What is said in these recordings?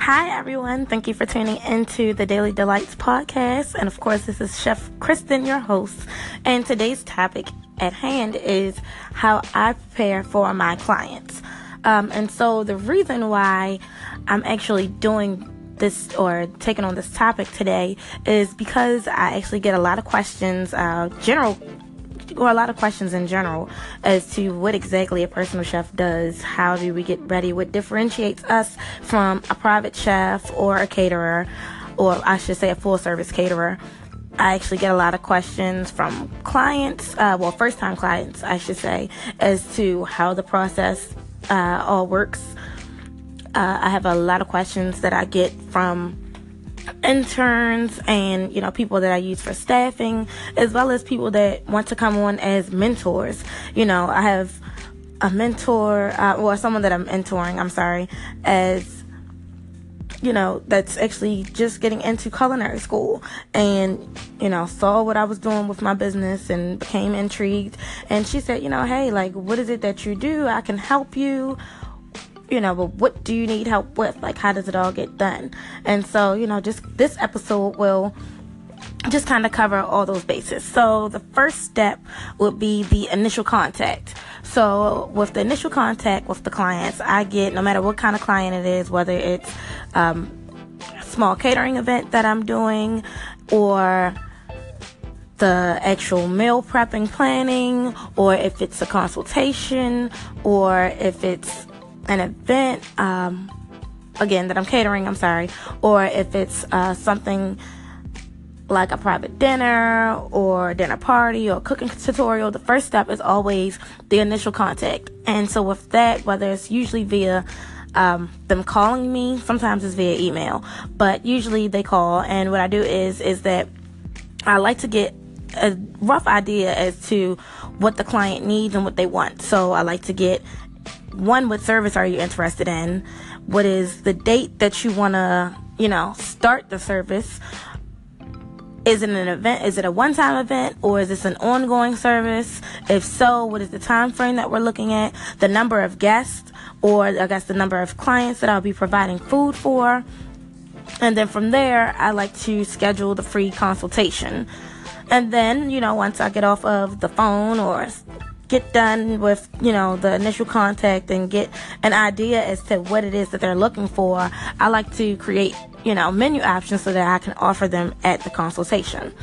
Hi, everyone. Thank you for tuning into the Daily Delights podcast. And of course, this is Chef Khrystyn, your host. And today's topic at hand is how I prepare for my clients. Um, and so, the reason why I'm actually doing this or taking on this topic today is because I actually get a lot of questions, uh, general or a lot of questions in general as to what exactly a personal chef does. How do we get ready? What differentiates us from a private chef or a caterer, or I should say a full service caterer? I actually get a lot of questions from clients, uh, well, first time clients, I should say, as to how the process uh, all works. Uh, I have a lot of questions that I get from interns and you know people that I use for staffing as well as people that want to come on as mentors. You know I have a mentor uh, or someone that I'm mentoring I'm sorry as you know that's actually just getting into culinary school. And you know saw what I was doing with my business and became intrigued. And she said you know hey like what is it that you do? I can help you you know, but what do you need help with? Like, how does it all get done? And so, you know, just this episode will just kind of cover all those bases. So, the first step would be the initial contact. So, with the initial contact with the clients, I get no matter what kind of client it is, whether it's um, a small catering event that I'm doing or the actual meal prepping planning, or if it's a consultation, or if it's an event, um, again, that I'm catering, I'm sorry, or if it's uh, something like a private dinner or dinner party or cooking tutorial, the first step is always the initial contact. And so with that, whether it's usually via um, them calling me, sometimes it's via email, but usually they call. And what I do is is that I like to get a rough idea as to what the client needs and what they want. So I like to get one, what service are you interested in? What is the date that you want to, you know, start the service? Is it an event? Is it a one-time event or is this an ongoing service? If so, what is the time frame that we're looking at? The number of guests or I guess the number of clients that I'll be providing food for. And then from there, I like to schedule the free consultation. And then, you know, once I get off of the phone or get done with, you know, the initial contact and get an idea as to what it is that they're looking for, I like to create, you know, menu options so that I can offer them at the consultation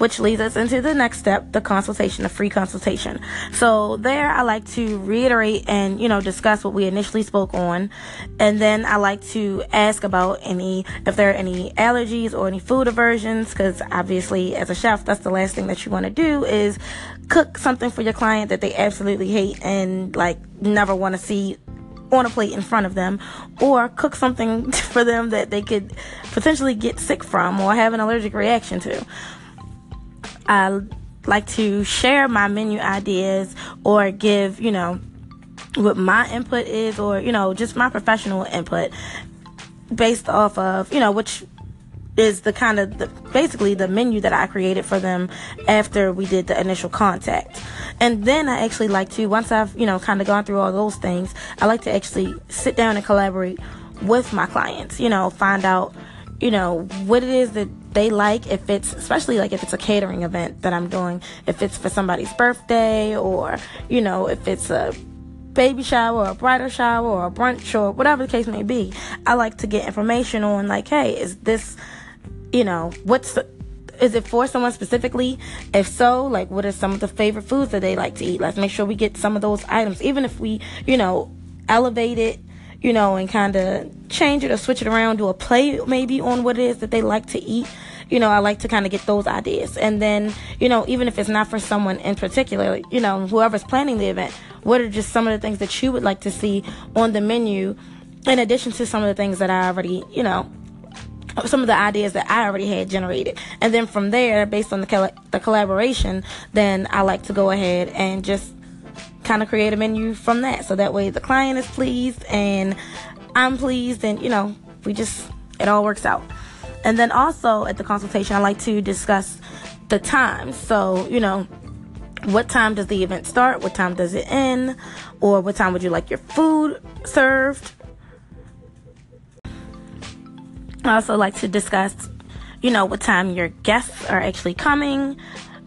which leads us into the next step the consultation the free consultation. So there i like to reiterate and you know discuss what we initially spoke on. And then i like to ask about any if there are any allergies or any food aversions because obviously as a chef that's the last thing that you want to do is cook something for your client that they absolutely hate and like never want to see on a plate in front of them or cook something for them that they could potentially get sick from or have an allergic reaction to. I like to share my menu ideas or give, you know, what my input is or, you know, just my professional input based off of, you know, which is the kind of the, basically the menu that I created for them after we did the initial contact. And then I actually like to once I've, you know, kind of gone through all those things, I like to actually sit down and collaborate with my clients, you know, find out, you know, what it is that they like if it's especially like if it's a catering event that I'm doing, if it's for somebody's birthday or, you know, if it's a baby shower or a bridal shower or a brunch or whatever the case may be. I like to get information on like, hey, is this, you know, what's the, is it for someone specifically? If so, like what are some of the favorite foods that they like to eat? Let's make sure we get some of those items, even if we, you know, elevate it you know, and kind of change it or switch it around, do a play maybe on what it is that they like to eat. You know, I like to kind of get those ideas. And then, you know, even if it's not for someone in particular, you know, whoever's planning the event, what are just some of the things that you would like to see on the menu in addition to some of the things that I already, you know, some of the ideas that I already had generated. And then from there, based on the, coll- the collaboration, then I like to go ahead and just kind of create a menu from that. So that way the client is pleased and I'm pleased and, you know, we just, it all works out. And then also at the consultation, I like to discuss the time. So, you know, what time does the event start? What time does it end? Or what time would you like your food served? I also like to discuss, you know, what time your guests are actually coming,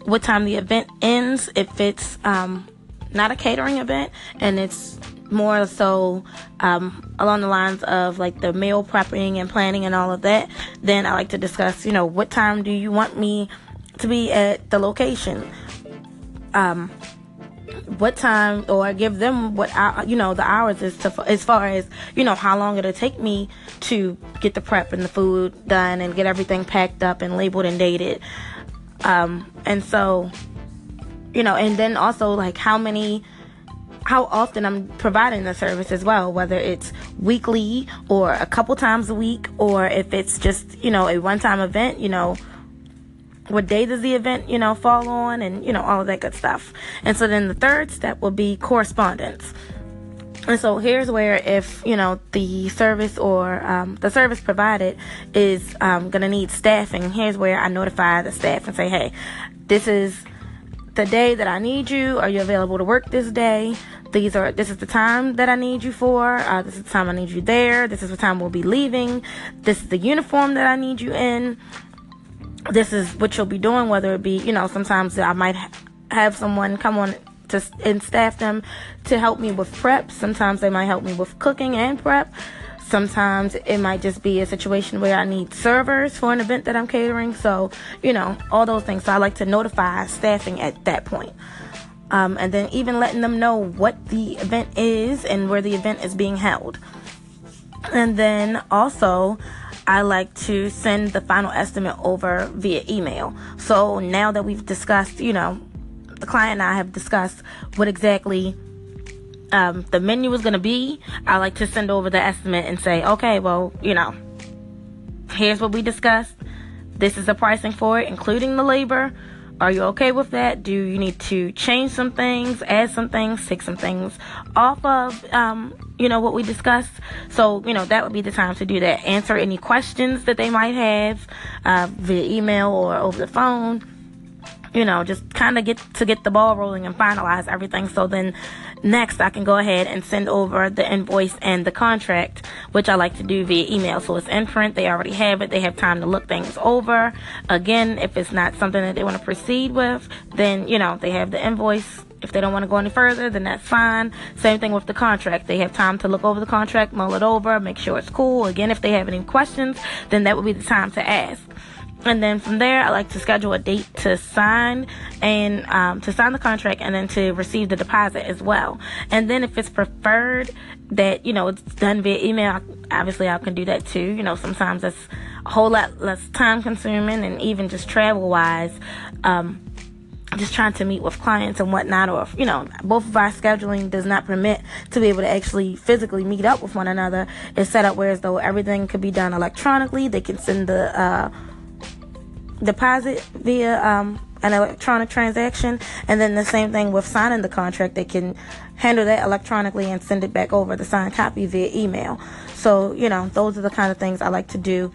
what time the event ends, if it's um, not a catering event and it's more so um, along the lines of like the meal prepping and planning and all of that, then I like to discuss, you know, what time do you want me to be at the location? Um, what time or give them what I, you know the hours is to as far as you know how long it'll take me to get the prep and the food done and get everything packed up and labeled and dated um, and so you know and then also like how many how often I'm providing the service as well, whether it's weekly or a couple times a week, or if it's just, you know, a one time event, you know, what day does the event, you know, fall on, and, you know, all of that good stuff. And so then the third step will be correspondence. And so here's where if, you know, the service or um, the service provided is um, to need staffing, here's where I notify the staff and say, hey, this is the day that I need you. Are you available to work this day? These are this is the time that I need you for. Uh, this is the time I need you there. This is the time we'll be leaving. This is the uniform that I need you in. This is what you'll be doing. Whether it be you know sometimes I might ha- have someone come on to and staff them to help me with prep. Sometimes they might help me with cooking and prep. Sometimes it might just be a situation where I need servers for an event that I'm catering. So, you know, all those things. So I like to notify staffing at that point. Um, and then even letting them know what the event is and where the event is being held. And then also, I like to send the final estimate over via email. So now that we've discussed, you know, the client and I have discussed what exactly um, the menu is going to be, I like to send over the estimate and say, okay, well, you know, here's what we discussed. This is the pricing for it, including the labor. Are you okay with that? Do you need to change some things, add some things, take some things off of, um, you know, what we discussed? So, you know, that would be the time to do that. Answer any questions that they might have uh, via email or over the phone you know, just kind of get to get the ball rolling and finalize everything. So then next I can go ahead and send over the invoice and the contract, which I like to do via email. So it's in print. They already have it. They have time to look things over. Again, if it's not something that they want to proceed with, then, you know, they have the invoice. If they don't want to go any further, then that's fine. Same thing with the contract. They have time to look over the contract, mull it over, make sure it's cool. Again, if they have any questions, then that would be the time to ask and then from there i like to schedule a date to sign and um, to sign the contract and then to receive the deposit as well and then if it's preferred that you know it's done via email obviously i can do that too you know sometimes that's a whole lot less time consuming and even just travel wise um, just trying to meet with clients and whatnot, or you know, both of our scheduling does not permit to be able to actually physically meet up with one another. It's set up where as though everything could be done electronically. They can send the uh, deposit via um, an electronic transaction, and then the same thing with signing the contract. They can handle that electronically and send it back over the signed copy via email. So you know, those are the kind of things I like to do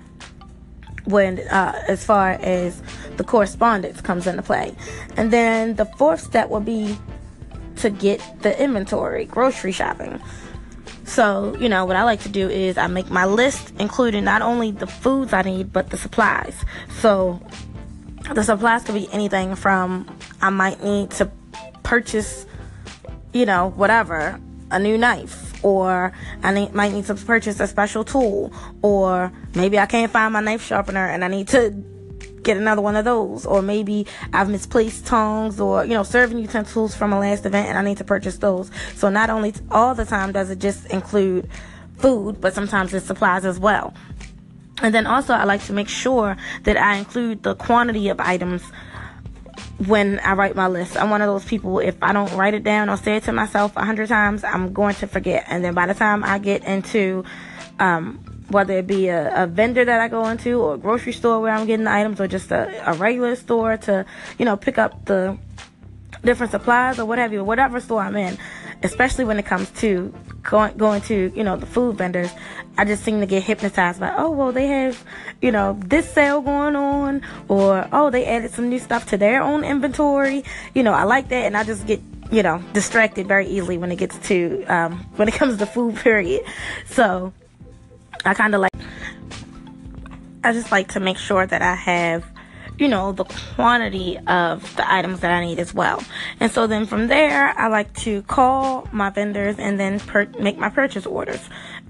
when uh, as far as the correspondence comes into play. And then the fourth step will be to get the inventory, grocery shopping. So, you know, what I like to do is I make my list, including not only the foods I need, but the supplies. So, the supplies could be anything from I might need to purchase, you know, whatever, a new knife, or I need, might need to purchase a special tool, or maybe I can't find my knife sharpener and I need to get another one of those. Or maybe I've misplaced tongs or, you know, serving utensils from a last event and I need to purchase those. So not only all the time does it just include food, but sometimes it supplies as well. And then also I like to make sure that I include the quantity of items when I write my list. I'm one of those people, if I don't write it down or say it to myself a hundred times, I'm going to forget. And then by the time I get into um, whether it be a, a, vendor that I go into or a grocery store where I'm getting the items or just a, a regular store to, you know, pick up the different supplies or whatever, whatever store I'm in, especially when it comes to going, going to, you know, the food vendors, I just seem to get hypnotized by, oh, well, they have, you know, this sale going on or, oh, they added some new stuff to their own inventory. You know, I like that and I just get, you know, distracted very easily when it gets to, um, when it comes to food, period. So, I kind of like I just like to make sure that I have you know, the quantity of the items that I need as well. And so then from there, I like to call my vendors and then per- make my purchase orders.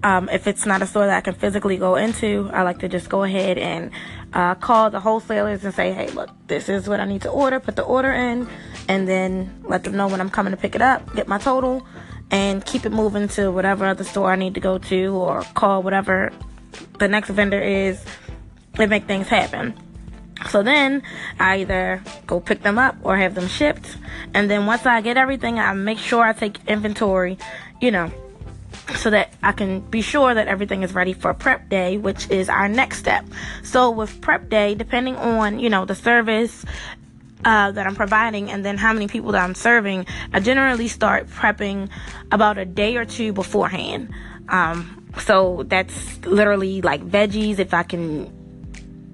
Um, if it's not a store that I can physically go into, I like to just go ahead and uh, call the wholesalers and say, hey, look, this is what I need to order, put the order in, and then let them know when I'm coming to pick it up, get my total, and keep it moving to whatever other store I need to go to or call whatever the next vendor is and make things happen. So then I either go pick them up or have them shipped. And then once I get everything, I make sure I take inventory, you know, so that I can be sure that everything is ready for prep day, which is our next step. So with prep day, depending on, you know, the service uh, that I'm providing and then how many people that I'm serving, I generally start prepping about a day or two beforehand. Um, so that's literally like veggies if I can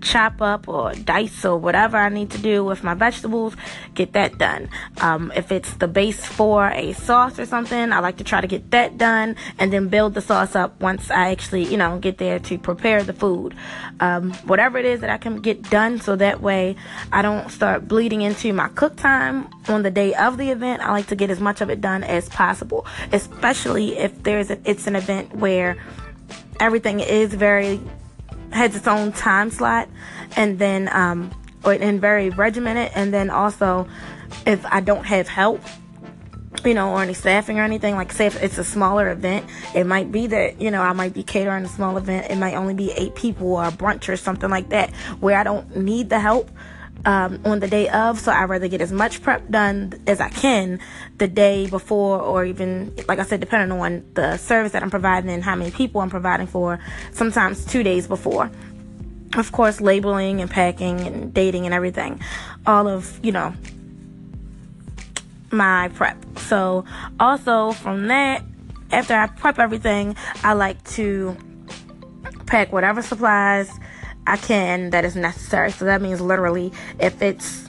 chop up or dice or whatever I need to do with my vegetables, get that done. Um, if it's the base for a sauce or something, I like to try to get that done and then build the sauce up once I actually, you know, get there to prepare the food. Um, whatever it is that I can get done so that way I don't start bleeding into my cook time on the day of the event. I like to get as much of it done as possible, especially if there's a, it's an event where everything is very has its own time slot, and then um, and very regimented. And then also, if I don't have help, you know, or any staffing or anything, like say if it's a smaller event, it might be that, you know, I might be catering a small event. It might only be eight people or a brunch or something like that where I don't need the help um, on the day of. So I'd rather get as much prep done as I can the day before, or even, like I said, depending on the service that I'm providing and how many people I'm providing for, sometimes two days before. Of course, labeling and packing and dating and everything. All of, you know, my prep. So, also from that, after I prep everything, I like to pack whatever supplies I can that is necessary. So that means literally if it's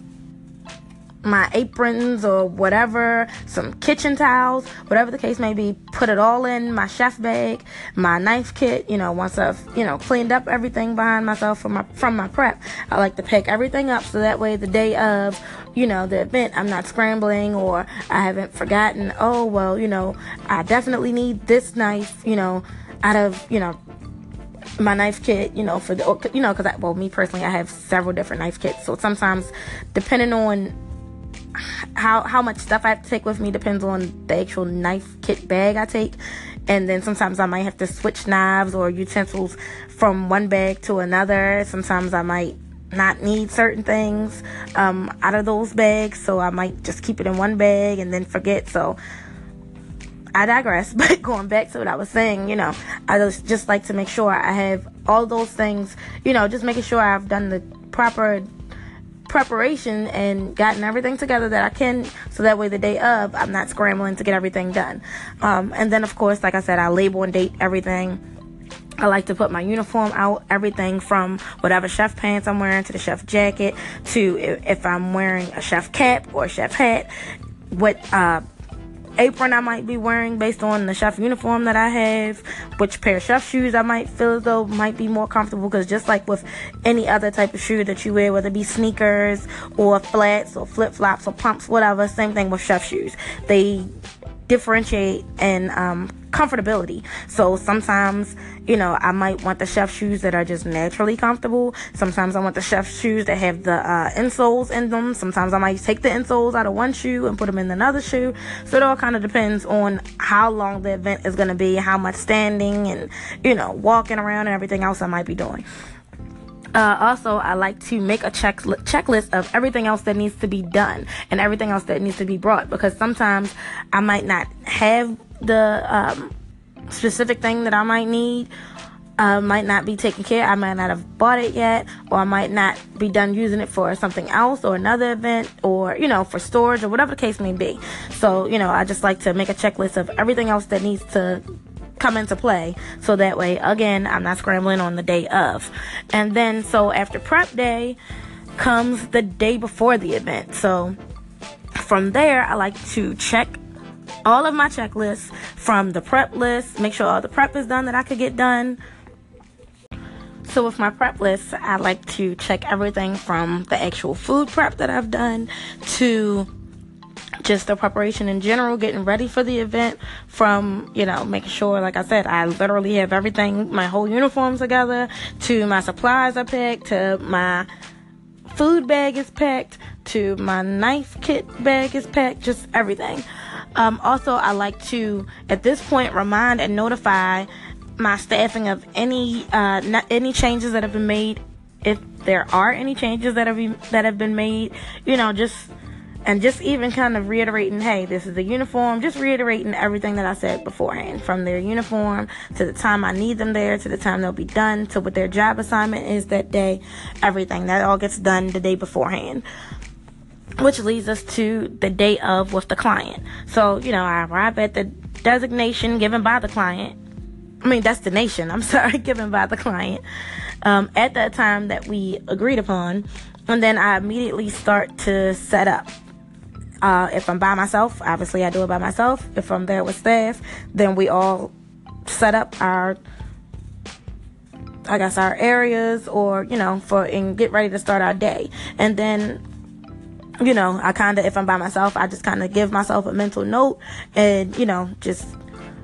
my aprons or whatever, some kitchen towels, whatever the case may be, put it all in my chef bag, my knife kit, you know, once I've, you know, cleaned up everything behind myself from my from my prep. I like to pick everything up so that way the day of, you know, the event I'm not scrambling or I haven't forgotten, oh well, you know, I definitely need this knife, you know, out of, you know, my knife kit, you know, for the, you know, because I, well, me personally, I have several different knife kits. So sometimes, depending on how how much stuff I have to take with me, depends on the actual knife kit bag I take. And then sometimes I might have to switch knives or utensils from one bag to another. Sometimes I might not need certain things um, out of those bags, so I might just keep it in one bag and then forget. So I digress, but going back to what I was saying, you know, I just, just like to make sure I have all those things, you know, just making sure I've done the proper preparation and gotten everything together that I can so that way the day of I'm not scrambling to get everything done. Um, and then, of course, like I said, I label and date everything. I like to put my uniform out, everything from whatever chef pants I'm wearing to the chef jacket to if I'm wearing a chef cap or a chef hat, what uh, apron I might be wearing based on the chef uniform that I have, which pair of chef shoes I might feel as though might be more comfortable because just like with any other type of shoe that you wear, whether it be sneakers or flats or flip flops or pumps, whatever, same thing with chef shoes. They differentiate and um, comfortability. So sometimes, you know, I might want the chef shoes that are just naturally comfortable. Sometimes I want the chef shoes that have the uh, insoles in them. Sometimes I might take the insoles out of one shoe and put them in another shoe. So it all kind of depends on how long the event is going to be, how much standing and, you know, walking around and everything else I might be doing. Uh, also, I like to make a check checklist of everything else that needs to be done and everything else that needs to be brought because sometimes I might not have the um, specific thing that I might need. Uh, might not be taken care. I might not have bought it yet, or I might not be done using it for something else or another event, or you know, for storage or whatever the case may be. So, you know, I just like to make a checklist of everything else that needs to come into play. So that way again i'm not scrambling on the day of. And then so after prep day comes the day before the event. So from there i like to check all of my checklists from the prep list make sure all the prep is done that i could get done. So with my prep list, I like to check everything from the actual food prep that I've done to just the preparation in general, getting ready for the event, from, you know, making sure, like I said, I literally have everything, my whole uniform together, to my supplies are packed, to my food bag is packed, to my knife kit bag is packed, just everything. Um, also, I like to, at this point, remind and notify my staffing of any uh, not, any changes that have been made, if there are any changes that have been, that have been made. You know, just and just even kind of reiterating, hey, this is the uniform, just reiterating everything that I said beforehand from their uniform to the time I need them there to the time they'll be done to what their job assignment is that day, everything that all gets done the day beforehand. Which leads us to the day of with the client. So, you know, I arrive at the designation given by the client. I mean, destination, I'm sorry, given by the client um, at that time that we agreed upon. And then I immediately start to set up uh, if I'm by myself, obviously I do it by myself. If I'm there with staff, then we all set up our, I guess, our areas or, you know, for, and get ready to start our day. And then, you know, I kind of, if I'm by myself, I just kind of give myself a mental note and, you know, just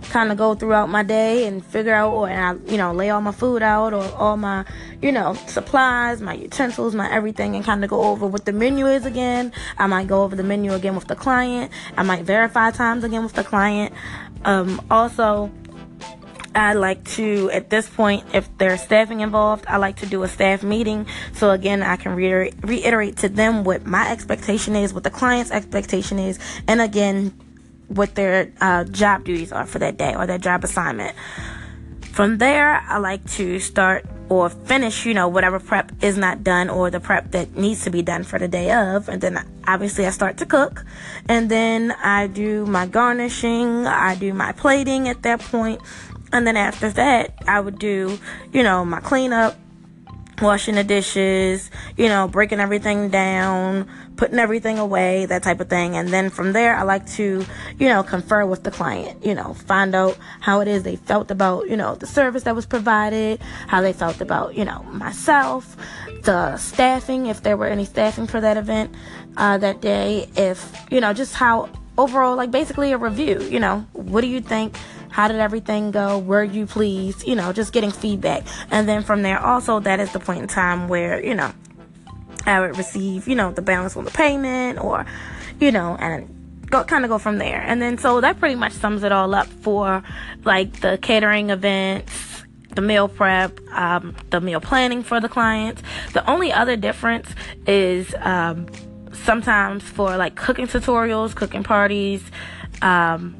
kind of go throughout my day and figure out or I, you know lay all my food out or all my you know supplies my utensils my everything and kind of go over what the menu is again. I might go over the menu again with the client. I might verify times again with the client. Um, also I like to, at this point, if there's staffing involved, I like to do a staff meeting. So again, I can reiterate, reiterate to them what my expectation is, what the client's expectation is, and again, what their uh, job duties are for that day or their job assignment. From there, I like to start or finish, you know, whatever prep is not done or the prep that needs to be done for the day of. And then obviously I start to cook. And then I do my garnishing, I do my plating at that point. And then after that, I would do, you know, my cleanup, washing the dishes, you know, breaking everything down, putting everything away, that type of thing. And then from there, I like to, you know, confer with the client, you know, find out how it is they felt about, you know, the service that was provided, how they felt about, you know, myself, the staffing, if there were any staffing for that event uh, that day, if, you know, just how overall, like basically a review, you know, what do you think? How did everything go? Were you pleased? You know, just getting feedback. And then from there, also, that is the point in time where, you know, I would receive, you know, the balance on the payment or, you know, and go kind of go from there. And then so that pretty much sums it all up for like the catering events, the meal prep, um, the meal planning for the clients. The only other difference is um, sometimes for like cooking tutorials, cooking parties, um,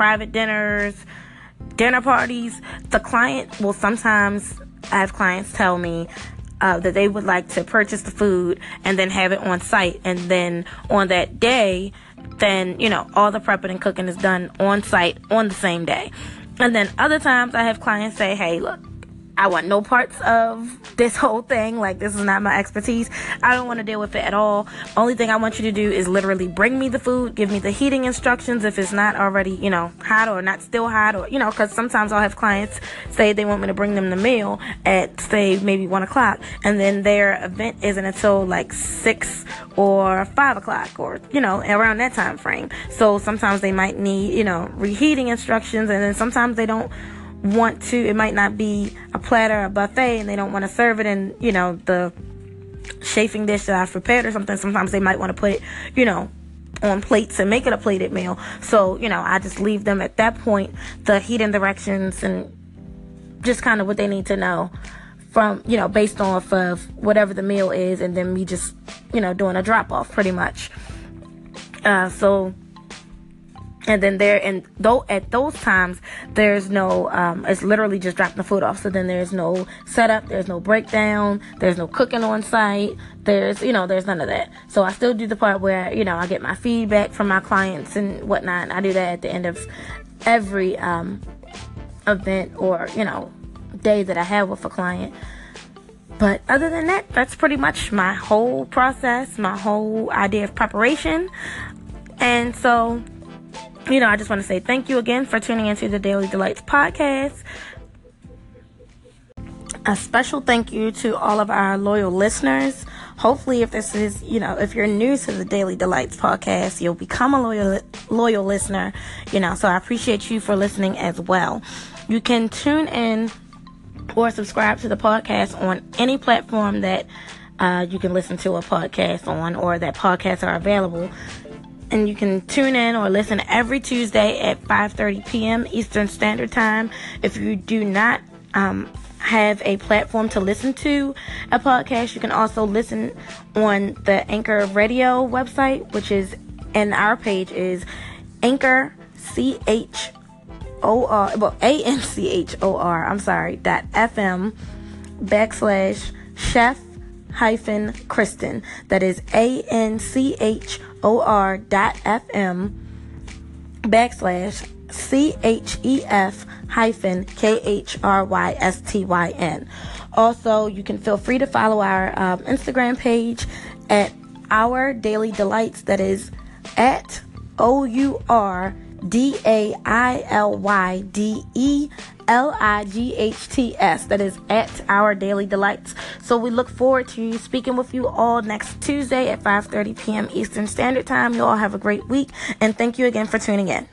private dinners, dinner parties, the client will sometimes, have clients tell me, uh, that they would like to purchase the food and then have it on site. And then on that day, then, you know, all the prepping and cooking is done on site on the same day. And then other times I have clients say, hey, look, I want no parts of this whole thing. Like, this is not my expertise. I don't want to deal with it at all. Only thing I want you to do is literally bring me the food, give me the heating instructions if it's not already, you know, hot or not still hot, or, you know, because sometimes I'll have clients say they want me to bring them the meal at, say, maybe one o'clock, and then their event isn't until like six or five o'clock, or, you know, around that time frame. So sometimes they might need, you know, reheating instructions, and then sometimes they don't want to it might not be a platter a buffet and they don't want to serve it in you know the chafing dish that I've prepared or something. Sometimes they might want to put it you know on plates and make it a plated meal. So you know I just leave them at that point the heating directions and just kind of what they need to know from you know based off of whatever the meal is and then me just you know doing a drop off pretty much. Uh, so and then there and though at those times there's no um, it's literally just dropping the food off. So then there's no setup there's no breakdown there's no cooking on site there's you know there's none of that. So i still do the part where you know i get my feedback from my clients and whatnot. And i do that at the end of every um, event or you know day that i have with a client. But other than that that's pretty much my whole process my whole idea of preparation. And so you know, I just want to say thank you again for tuning into the Daily Delights podcast. A special thank you to all of our loyal listeners. Hopefully, if this is, you know, if you're new to the Daily Delights podcast, you'll become a loyal, loyal listener, you know, so I appreciate you for listening as well. You can tune in or subscribe to the podcast on any platform that uh, you can listen to a podcast on or that podcasts are available and you can tune in or listen every Tuesday at 5:30 p.m. Eastern Standard Time. If you do not um, have a platform to listen to a podcast, you can also listen on the Anchor Radio website, which is and our page is Anchor C H O R well A N C H O R I'm sorry dot FM backslash chef hyphen Khrystyn. That is A N C H O R dot FM backslash C H E F hyphen K H R Y S T Y N. Also, you can feel free to follow our um, Instagram page at Our Daily Delights. That is at O U R D A I L Y D E L I G H T S. That is at Our Daily Delights. So we look forward to speaking with you all next Tuesday at 5:30 p.m. Eastern Standard Time. You all have a great week, and thank you again for tuning in.